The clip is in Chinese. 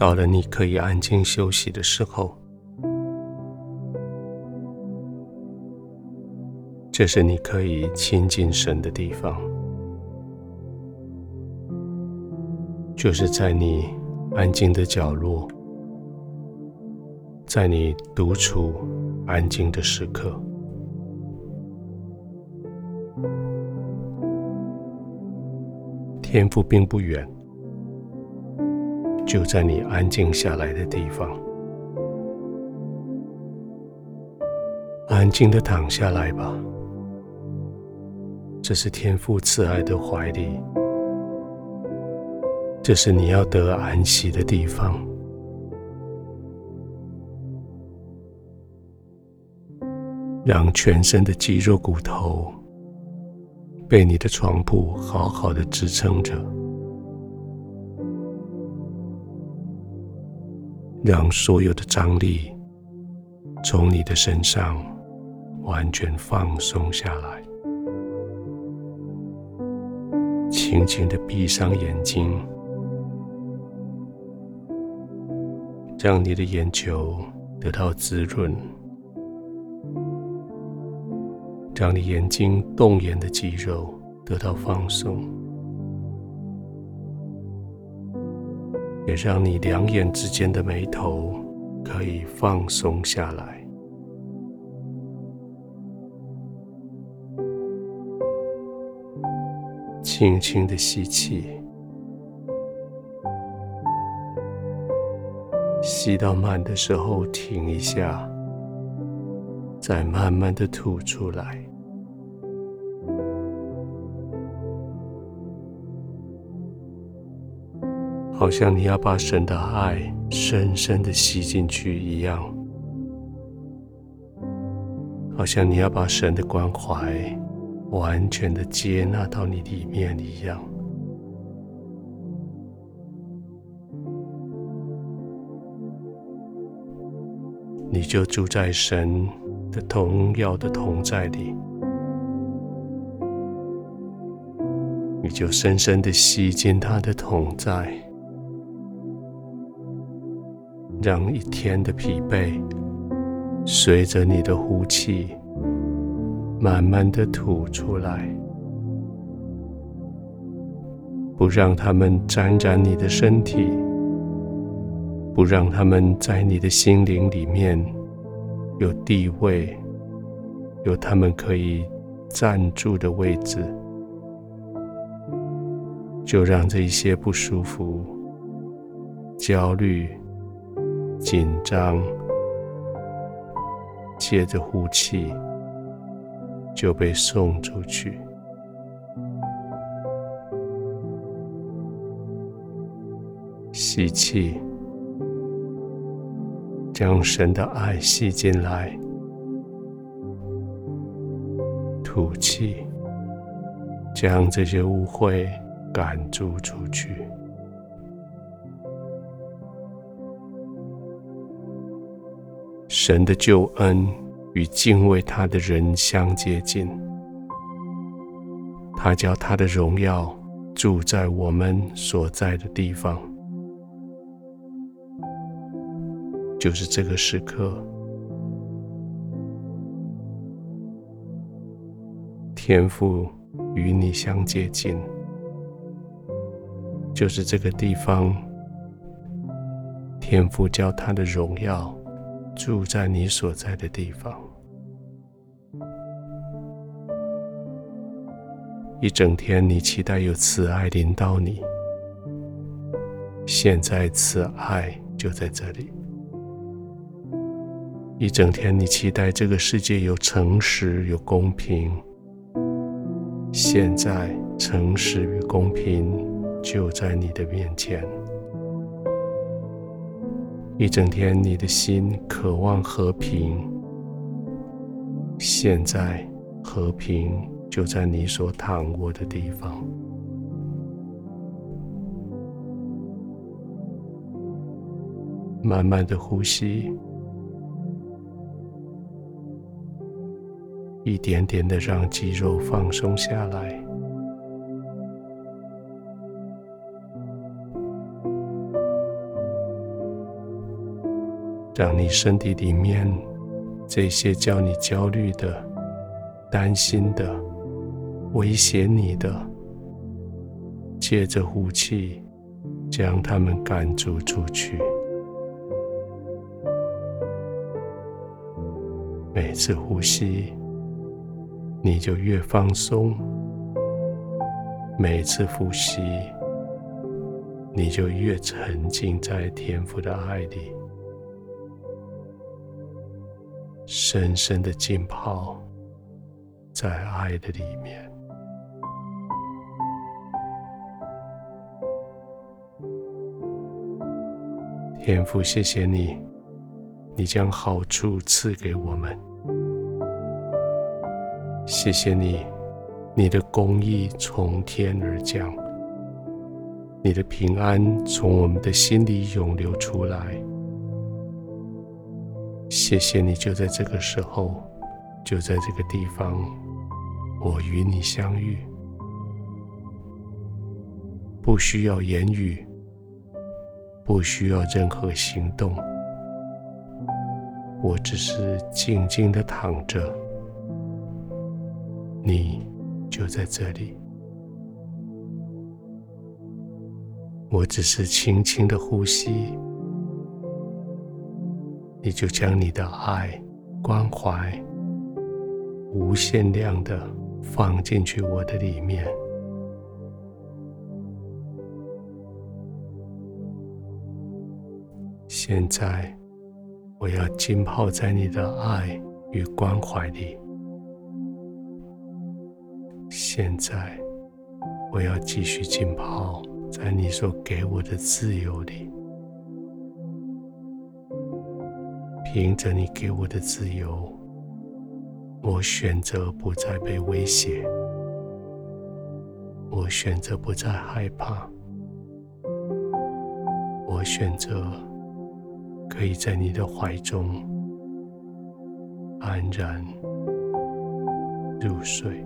到了你可以安静休息的时候，这是你可以亲近神的地方，就是在你安静的角落，在你独处安静的时刻。天父并不远，就在你安静下来的地方。安静的躺下来吧，这是天父慈爱的怀里，这是你要得安息的地方。让全身的肌肉骨头。被你的床铺好好的支撑着，让所有的张力从你的身上完全放松下来，轻轻的闭上眼睛，让你的眼球得到滋润。让你眼睛动眼的肌肉得到放松，也让你两眼之间的眉头可以放松下来。轻轻的吸气，吸到满的时候停一下，再慢慢的吐出来。好像你要把神的爱深深的吸进去一样，好像你要把神的关怀完全的接纳到你里面一样。你就住在神的同耀的同在里，你就深深的吸进他的同在。让一天的疲惫随着你的呼气，慢慢的吐出来，不让他们沾染你的身体，不让他们在你的心灵里面有地位，有他们可以站住的位置，就让这一些不舒服、焦虑。紧张，接着呼气，就被送出去。吸气，将神的爱吸进来；吐气，将这些污秽赶逐出去。神的救恩与敬畏他的人相接近，他叫他的荣耀住在我们所在的地方，就是这个时刻，天父与你相接近，就是这个地方，天父叫他的荣耀。住在你所在的地方，一整天你期待有慈爱临到你，现在慈爱就在这里。一整天你期待这个世界有诚实、有公平，现在诚实与公平就在你的面前。一整天，你的心渴望和平。现在，和平就在你所躺卧的地方。慢慢的呼吸，一点点的让肌肉放松下来。让你身体里面这些叫你焦虑的、担心的、威胁你的，借着呼气，将他们赶逐出去。每次呼吸，你就越放松；每次呼吸，你就越沉浸在天父的爱里，深深的浸泡在爱的里面。天父，谢谢你。你将好处赐给我们，谢谢你，你的公义从天而降，你的平安从我们的心里涌流出来。谢谢你，就在这个时候，就在这个地方，我与你相遇，不需要言语，不需要任何行动。我只是静静的躺着，你就在这里。我只是轻轻的呼吸，你就将你的爱、关怀无限量的放进去我的里面。现在。我要浸泡在你的爱与关怀里。现在，我要继续浸泡在你所给我的自由里。凭着你给我的自由，我选择不再被威胁，我选择不再害怕，我选择。可以在你的怀中安然入睡。